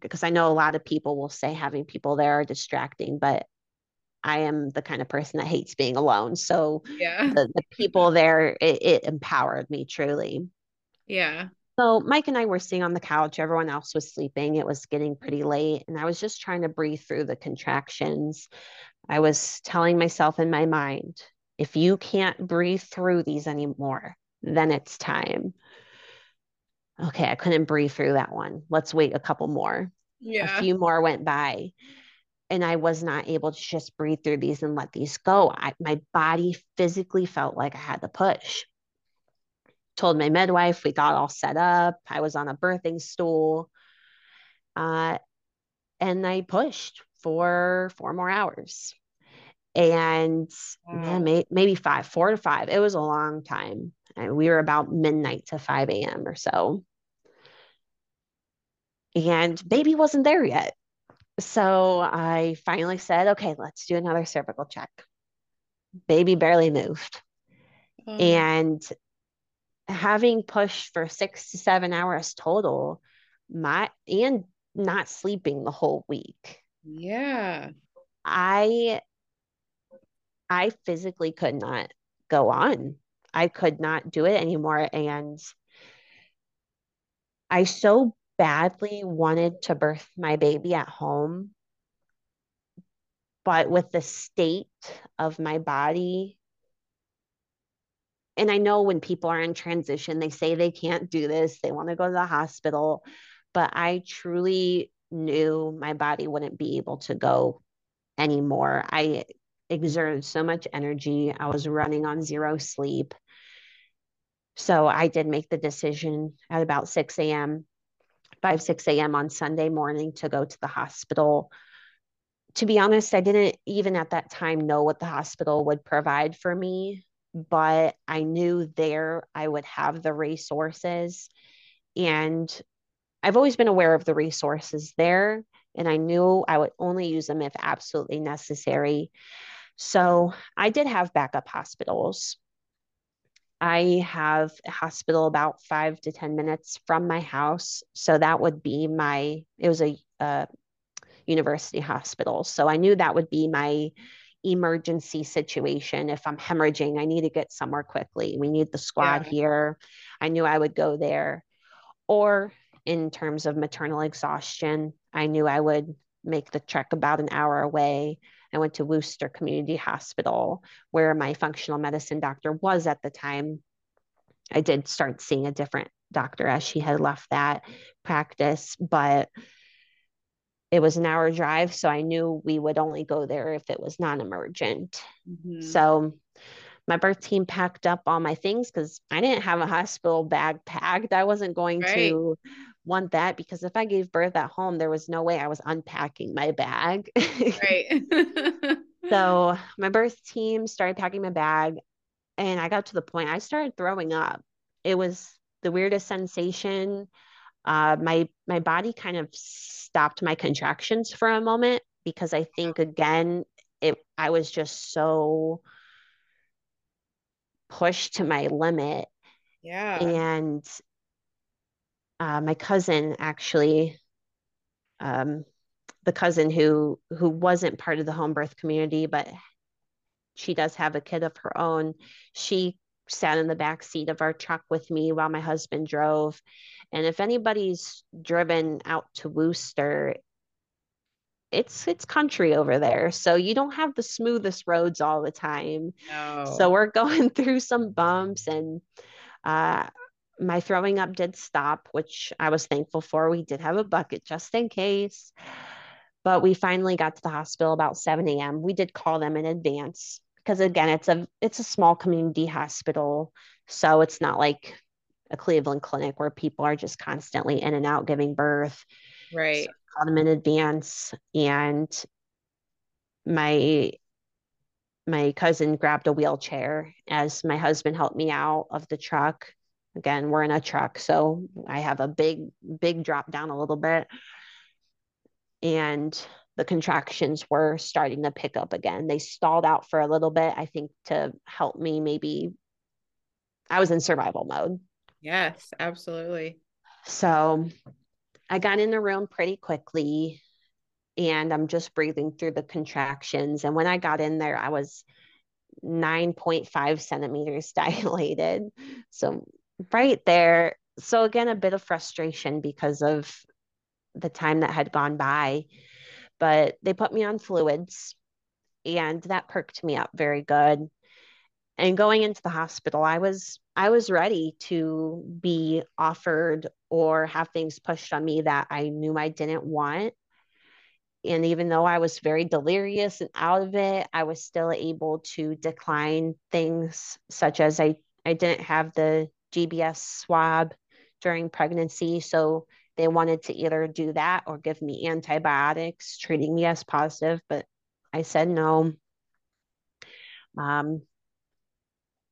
because I know a lot of people will say having people there are distracting, but I am the kind of person that hates being alone. So yeah, the, the people there, it, it empowered me truly. Yeah. So Mike and I were sitting on the couch. Everyone else was sleeping. It was getting pretty late, and I was just trying to breathe through the contractions. I was telling myself in my mind, if you can't breathe through these anymore, then it's time okay, I couldn't breathe through that one. Let's wait a couple more. Yeah. A few more went by. And I was not able to just breathe through these and let these go. I, my body physically felt like I had to push. Told my midwife, we got all set up. I was on a birthing stool. Uh, and I pushed for four more hours. And wow. man, may, maybe five, four to five. It was a long time. And we were about midnight to 5 a.m. or so and baby wasn't there yet. So I finally said, okay, let's do another cervical check. Baby barely moved. Oh. And having pushed for six to seven hours total, my and not sleeping the whole week. Yeah. I I physically could not go on. I could not do it anymore. And I so badly wanted to birth my baby at home. But with the state of my body, and I know when people are in transition, they say they can't do this, they want to go to the hospital. But I truly knew my body wouldn't be able to go anymore. I exerted so much energy. I was running on zero sleep. So I did make the decision at about 6 a.m., 5, 6 a.m. on Sunday morning to go to the hospital. To be honest, I didn't even at that time know what the hospital would provide for me, but I knew there I would have the resources. And I've always been aware of the resources there, and I knew I would only use them if absolutely necessary. So I did have backup hospitals. I have a hospital about five to 10 minutes from my house. So that would be my, it was a, a university hospital. So I knew that would be my emergency situation. If I'm hemorrhaging, I need to get somewhere quickly. We need the squad yeah. here. I knew I would go there. Or in terms of maternal exhaustion, I knew I would make the trek about an hour away. I went to Wooster Community Hospital, where my functional medicine doctor was at the time. I did start seeing a different doctor as she had left that practice, but it was an hour drive. So I knew we would only go there if it was non emergent. Mm-hmm. So my birth team packed up all my things because I didn't have a hospital bag packed. I wasn't going right. to want that because if I gave birth at home, there was no way I was unpacking my bag. right. so my birth team started packing my bag and I got to the point I started throwing up. It was the weirdest sensation. Uh, my my body kind of stopped my contractions for a moment because I think again it I was just so pushed to my limit. Yeah. And uh, my cousin actually, um, the cousin who who wasn't part of the home birth community, but she does have a kid of her own. She sat in the back seat of our truck with me while my husband drove. And if anybody's driven out to Wooster, it's it's country over there so you don't have the smoothest roads all the time no. so we're going through some bumps and uh my throwing up did stop which i was thankful for. We did have a bucket just in case. But we finally got to the hospital about 7 a.m we did call them in advance because again it's a it's a small community hospital. So it's not like a cleveland clinic where people are just constantly in and out giving birth. Right. So called them in advance. And my my cousin grabbed a wheelchair as my husband helped me out of the truck again we're in a truck so i have a big big drop down a little bit and the contractions were starting to pick up again they stalled out for a little bit i think to help me maybe i was in survival mode yes absolutely so I got in the room pretty quickly and I'm just breathing through the contractions. And when I got in there, I was 9.5 centimeters dilated. So, right there. So, again, a bit of frustration because of the time that had gone by. But they put me on fluids and that perked me up very good. And going into the hospital, I was I was ready to be offered or have things pushed on me that I knew I didn't want. And even though I was very delirious and out of it, I was still able to decline things such as I, I didn't have the GBS swab during pregnancy. So they wanted to either do that or give me antibiotics, treating me as positive. But I said no. Um,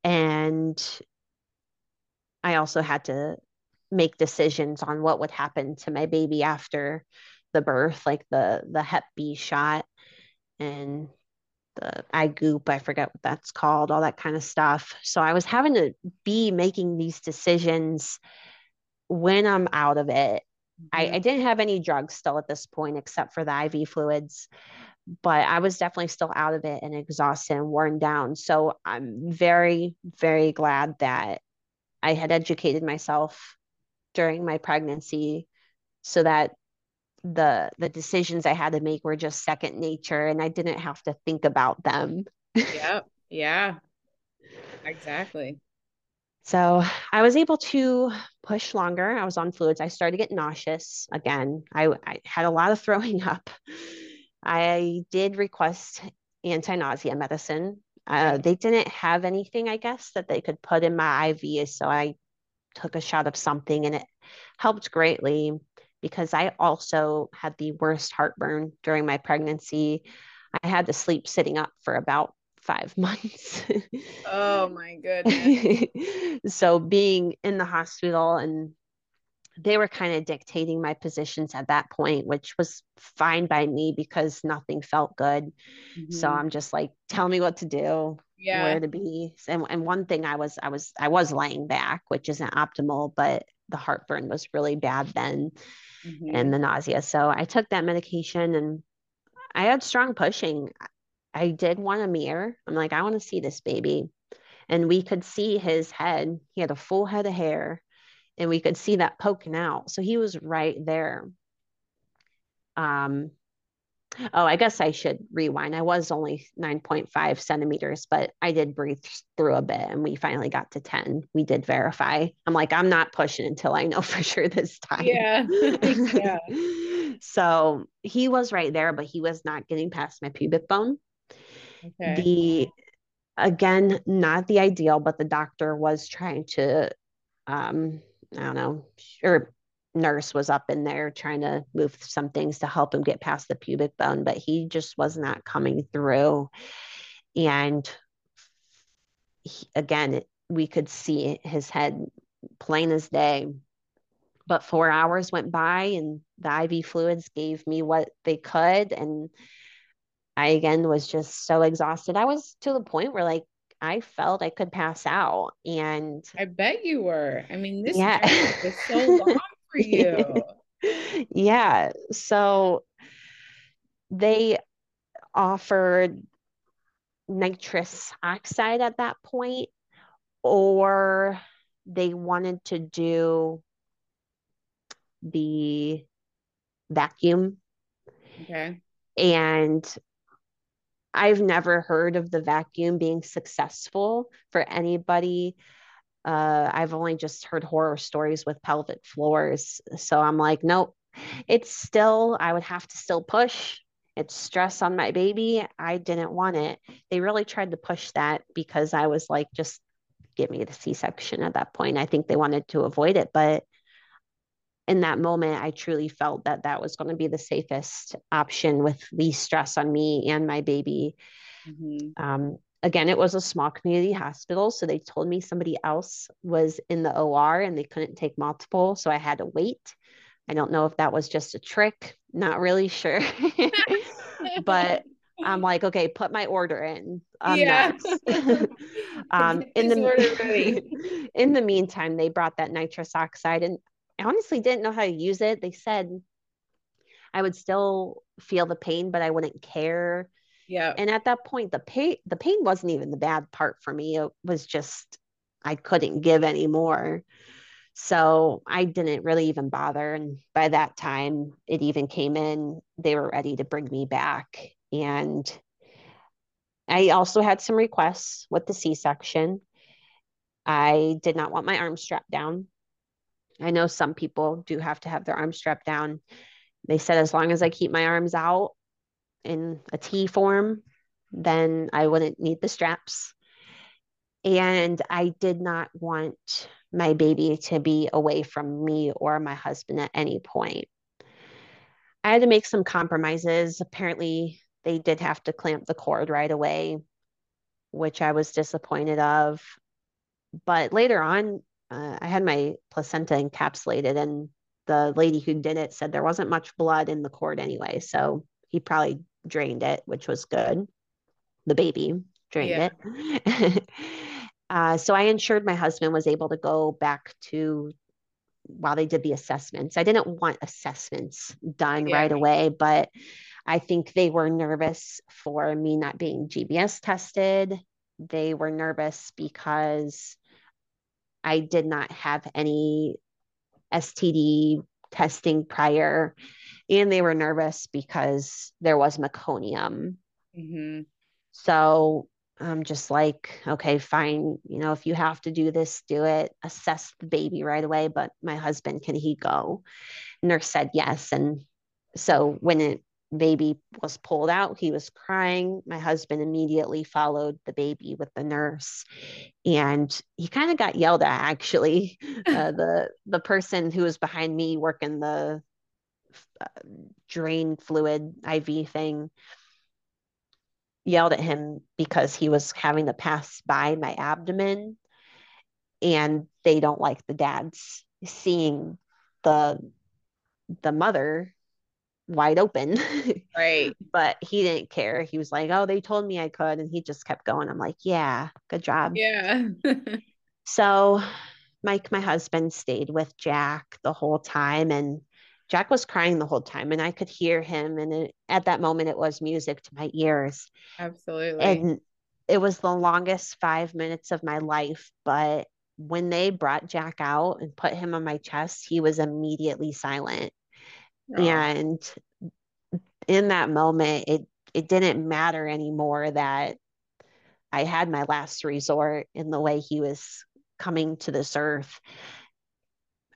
and I also had to make decisions on what would happen to my baby after the birth, like the the Hep B shot and the iGoop, I forget what that's called, all that kind of stuff. So I was having to be making these decisions when I'm out of it. Mm-hmm. I, I didn't have any drugs still at this point, except for the IV fluids, but I was definitely still out of it and exhausted and worn down. So I'm very, very glad that I had educated myself during my pregnancy so that the the decisions I had to make were just second nature and I didn't have to think about them. yep. Yeah. Exactly. So I was able to push longer. I was on fluids. I started to get nauseous again. I, I had a lot of throwing up. I did request anti nausea medicine. Uh, they didn't have anything, I guess, that they could put in my IV. So I took a shot of something and it helped greatly because I also had the worst heartburn during my pregnancy. I had to sleep sitting up for about five months. oh my goodness. so being in the hospital and they were kind of dictating my positions at that point, which was fine by me because nothing felt good. Mm-hmm. So I'm just like, tell me what to do, yeah. where to be. And, and one thing I was, I was, I was laying back, which isn't optimal, but the heartburn was really bad then mm-hmm. and the nausea. So I took that medication and I had strong pushing. I did want a mirror. I'm like, I want to see this baby. And we could see his head. He had a full head of hair and we could see that poking out. So he was right there. Um, oh, I guess I should rewind. I was only 9.5 centimeters, but I did breathe through a bit and we finally got to 10. We did verify. I'm like, I'm not pushing until I know for sure this time. Yeah. yeah. so he was right there, but he was not getting past my pubic bone. Okay. The again, not the ideal, but the doctor was trying to um, I don't know, or nurse was up in there trying to move some things to help him get past the pubic bone, but he just was not coming through. And he, again, we could see his head plain as day. But four hours went by, and the IV fluids gave me what they could. And I again was just so exhausted. I was to the point where, like, I felt I could pass out. And I bet you were. I mean, this yeah. was so long for you. yeah. So they offered nitrous oxide at that point, or they wanted to do the vacuum. Okay. And I've never heard of the vacuum being successful for anybody. Uh, I've only just heard horror stories with pelvic floors. So I'm like, nope, it's still, I would have to still push. It's stress on my baby. I didn't want it. They really tried to push that because I was like, just give me the C section at that point. I think they wanted to avoid it, but in that moment, I truly felt that that was going to be the safest option with least stress on me and my baby. Mm-hmm. Um, again, it was a small community hospital. So they told me somebody else was in the OR and they couldn't take multiple. So I had to wait. I don't know if that was just a trick, not really sure. but I'm like, okay, put my order in. Um, yeah. um, in the in the meantime, they brought that nitrous oxide, and I honestly didn't know how to use it. They said I would still feel the pain, but I wouldn't care. Yeah. And at that point, the pain the pain wasn't even the bad part for me. It was just I couldn't give anymore. So I didn't really even bother. And by that time, it even came in, they were ready to bring me back. And I also had some requests with the C section. I did not want my arm strapped down. I know some people do have to have their arms strapped down. They said as long as I keep my arms out in a T form, then I wouldn't need the straps. And I did not want my baby to be away from me or my husband at any point. I had to make some compromises. Apparently, they did have to clamp the cord right away, which I was disappointed of. But later on, uh, I had my placenta encapsulated, and the lady who did it said there wasn't much blood in the cord anyway. So he probably drained it, which was good. the baby drained yeah. it. uh, so I ensured my husband was able to go back to while they did the assessments. I didn't want assessments done yeah. right away, but I think they were nervous for me not being GBS tested. They were nervous because I did not have any STD testing prior. And they were nervous because there was meconium. Mm-hmm. So I'm just like, okay, fine. You know, if you have to do this, do it. Assess the baby right away. But my husband, can he go? Nurse said yes. And so when it baby was pulled out, he was crying. My husband immediately followed the baby with the nurse, and he kind of got yelled at. Actually, uh, the the person who was behind me working the drain fluid IV thing yelled at him because he was having to pass by my abdomen and they don't like the dads seeing the the mother wide open. Right. But he didn't care. He was like oh they told me i could and he just kept going. I'm like yeah good job. Yeah. So mike my husband stayed with jack the whole time and Jack was crying the whole time and I could hear him. And it, at that moment, it was music to my ears. Absolutely. And it was the longest five minutes of my life. But when they brought Jack out and put him on my chest, he was immediately silent. Oh. And in that moment, it, it didn't matter anymore that I had my last resort in the way he was coming to this earth.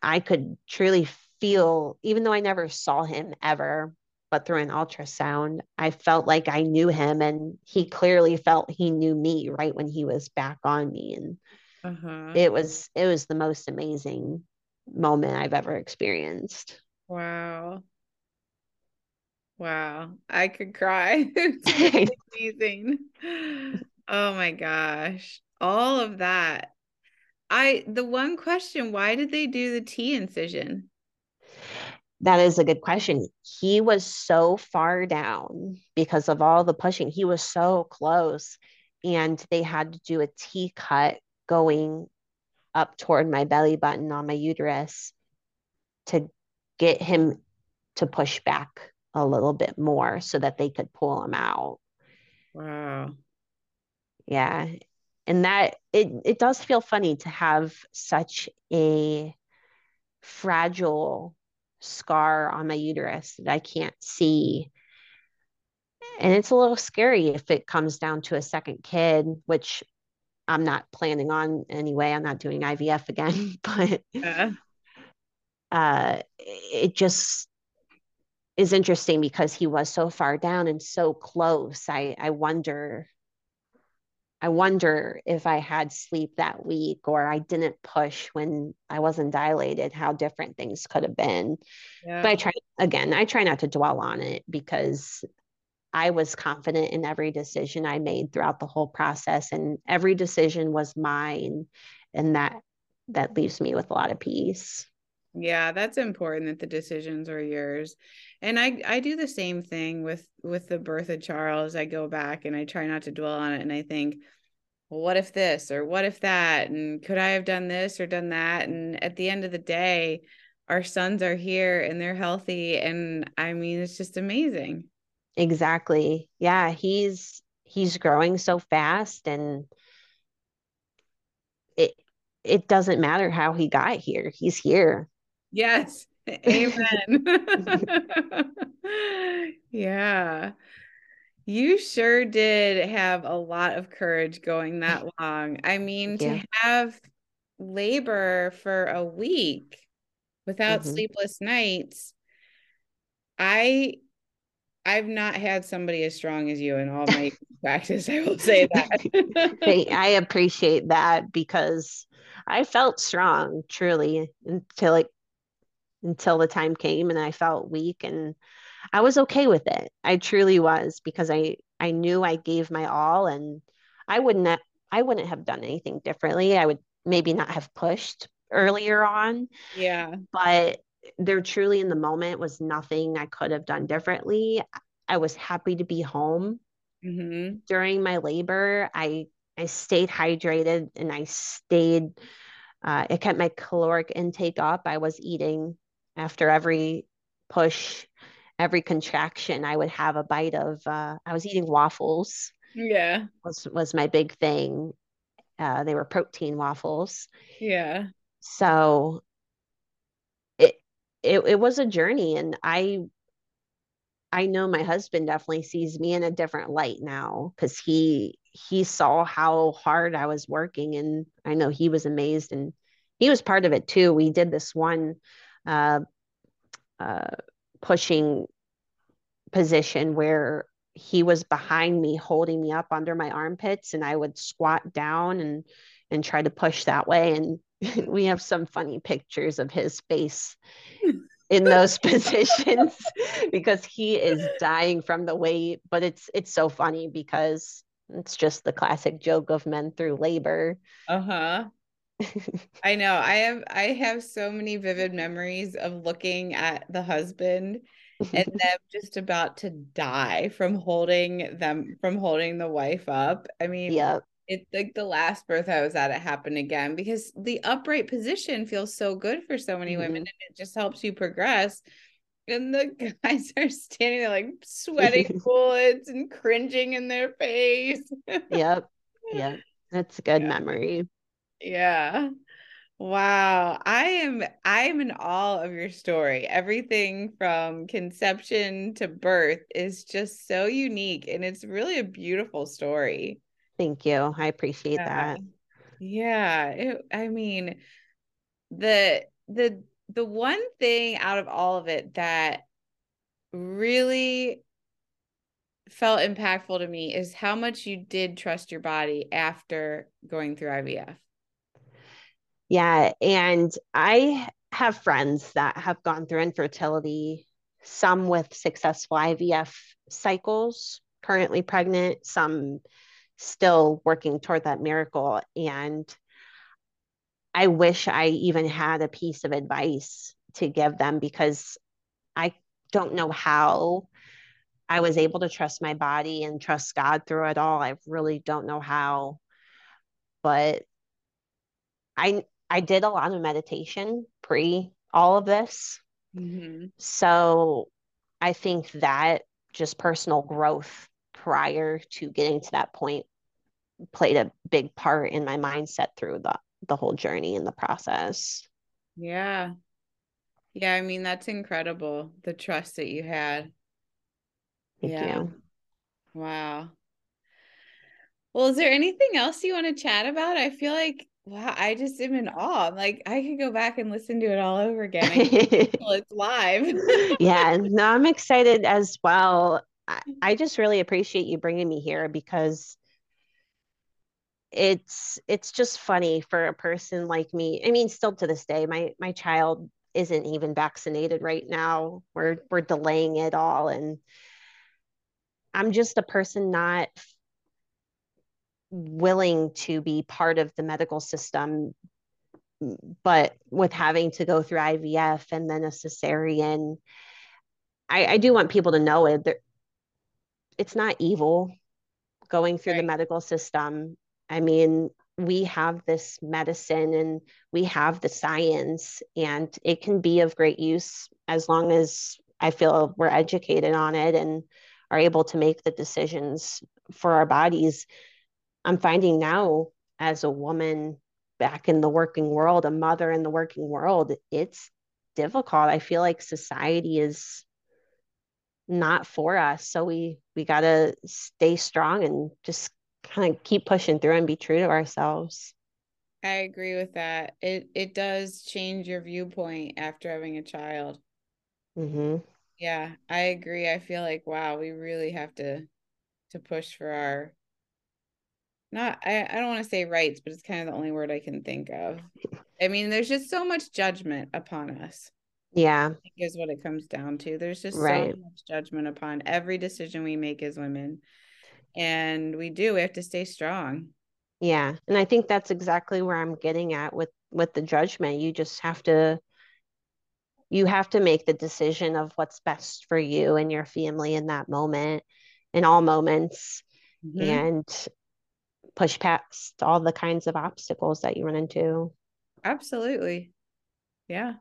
I could truly feel, even though I never saw him ever, but through an ultrasound, I felt like I knew him and he clearly felt he knew me right when he was back on me. And uh-huh. it was, it was the most amazing moment I've ever experienced. Wow. Wow. I could cry. it's amazing. Oh my gosh. All of that. I the one question, why did they do the T incision? That is a good question. He was so far down because of all the pushing. He was so close. And they had to do a T cut going up toward my belly button on my uterus to get him to push back a little bit more so that they could pull him out. Wow. Yeah. And that it it does feel funny to have such a fragile scar on my uterus that I can't see. And it's a little scary if it comes down to a second kid, which I'm not planning on anyway. I'm not doing IVF again, but yeah. uh, it just is interesting because he was so far down and so close. I, I wonder I wonder if I had sleep that week or I didn't push when I wasn't dilated, how different things could have been. Yeah. But I try, again, I try not to dwell on it because I was confident in every decision I made throughout the whole process, and every decision was mine. And that that leaves me with a lot of peace. Yeah, that's important that the decisions are yours. And I I do the same thing with with the birth of Charles. I go back and I try not to dwell on it and I think well, what if this or what if that and could I have done this or done that and at the end of the day our sons are here and they're healthy and I mean it's just amazing. Exactly. Yeah, he's he's growing so fast and it it doesn't matter how he got here. He's here. Yes. Amen. yeah. You sure did have a lot of courage going that long. I mean, yeah. to have labor for a week without mm-hmm. sleepless nights, I I've not had somebody as strong as you in all my practice. I will say that. I appreciate that because I felt strong truly until it until the time came and I felt weak and I was okay with it. I truly was because I I knew I gave my all and I wouldn't have, I wouldn't have done anything differently. I would maybe not have pushed earlier on. Yeah. But there truly in the moment was nothing I could have done differently. I was happy to be home Mm-hmm. During my labor, I I stayed hydrated and I stayed uh, it kept my caloric intake up. I was eating after every push, every contraction. I would have a bite of. Uh, I was eating waffles. Yeah, was was my big thing. Uh, they were protein waffles. Yeah. So it it it was a journey, and I I know my husband definitely sees me in a different light now because he he saw how hard I was working and I know he was amazed and he was part of it too. We did this one uh, uh, pushing position where he was behind me holding me up under my armpits and I would squat down and and try to push that way and we have some funny pictures of his face in those positions because he is dying from the weight but it's it's so funny because it's just the classic joke of men through labor. Uh-huh. I know. I have I have so many vivid memories of looking at the husband and them just about to die from holding them from holding the wife up. I mean, yeah. It's like the last birth I was at, it happened again because the upright position feels so good for so many mm-hmm. women and it just helps you progress and the guys are standing there like sweating bullets and cringing in their face. yep. Yep. That's a good yeah. memory. Yeah. Wow. I am I am in awe of your story. Everything from conception to birth is just so unique and it's really a beautiful story. Thank you. I appreciate yeah. that. Yeah. It, I mean the the the one thing out of all of it that really felt impactful to me is how much you did trust your body after going through IVF. Yeah. And I have friends that have gone through infertility, some with successful IVF cycles, currently pregnant, some still working toward that miracle. And I wish I even had a piece of advice to give them because I don't know how I was able to trust my body and trust God through it all. I really don't know how. But I I did a lot of meditation pre all of this. Mm-hmm. So I think that just personal growth prior to getting to that point played a big part in my mindset through the the whole journey and the process. Yeah. Yeah, I mean that's incredible the trust that you had. Thank yeah. You. Wow. Well, is there anything else you want to chat about? I feel like wow, I just am in awe. Like I could go back and listen to it all over again. it's live. yeah, no, I'm excited as well. I, I just really appreciate you bringing me here because it's it's just funny for a person like me i mean still to this day my my child isn't even vaccinated right now we're we're delaying it all and i'm just a person not willing to be part of the medical system mm, but with having to go through ivf and then a cesarean i i do want people to know it it's not evil going through right. the medical system I mean, we have this medicine and we have the science, and it can be of great use as long as I feel we're educated on it and are able to make the decisions for our bodies. I'm finding now, as a woman back in the working world, a mother in the working world, it's difficult. I feel like society is not for us. So we we got to stay strong and just kind of keep pushing through and be true to ourselves. I agree with that. It it does change your viewpoint after having a child. Mm-hmm. Yeah, I agree. I feel like wow, we really have to to push for our not I, I don't want to say rights, but it's kind of the only word I can think of. I mean, there's just so much judgment upon us. Yeah. is what it comes down to. There's just right. so much judgment upon every decision we make as women and we do we have to stay strong yeah and i think that's exactly where i'm getting at with with the judgment you just have to you have to make the decision of what's best for you and your family in that moment in all moments mm-hmm. and push past all the kinds of obstacles that you run into. Absolutely. Yeah.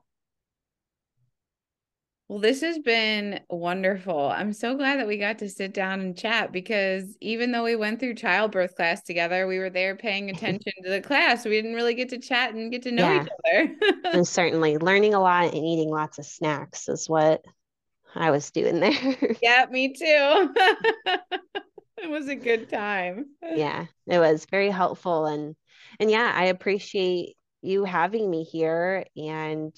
Well, this has been wonderful. I'm so glad that we got to sit down and chat because even though we went through childbirth class together, we were there paying attention to the class. We didn't really get to chat and get to know yeah. each other. and certainly learning a lot and eating lots of snacks is what I was doing there. yeah, me too. it was a good time. Yeah, it was very helpful and and yeah, I appreciate you having me here and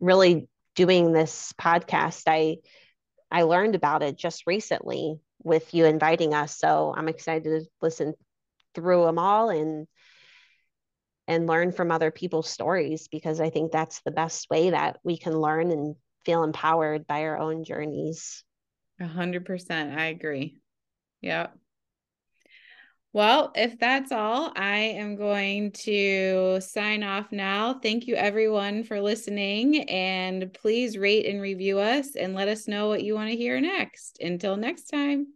really doing this podcast. I I learned about it just recently with you inviting us, so I'm excited to listen through them all and and learn from other people's stories because I think that's the best way that we can learn and feel empowered by our own journeys. A hundred percent. I agree. Yeah. Well, if that's all, I am going to sign off now. Thank you, everyone, for listening. And please rate and review us and let us know what you want to hear next. Until next time.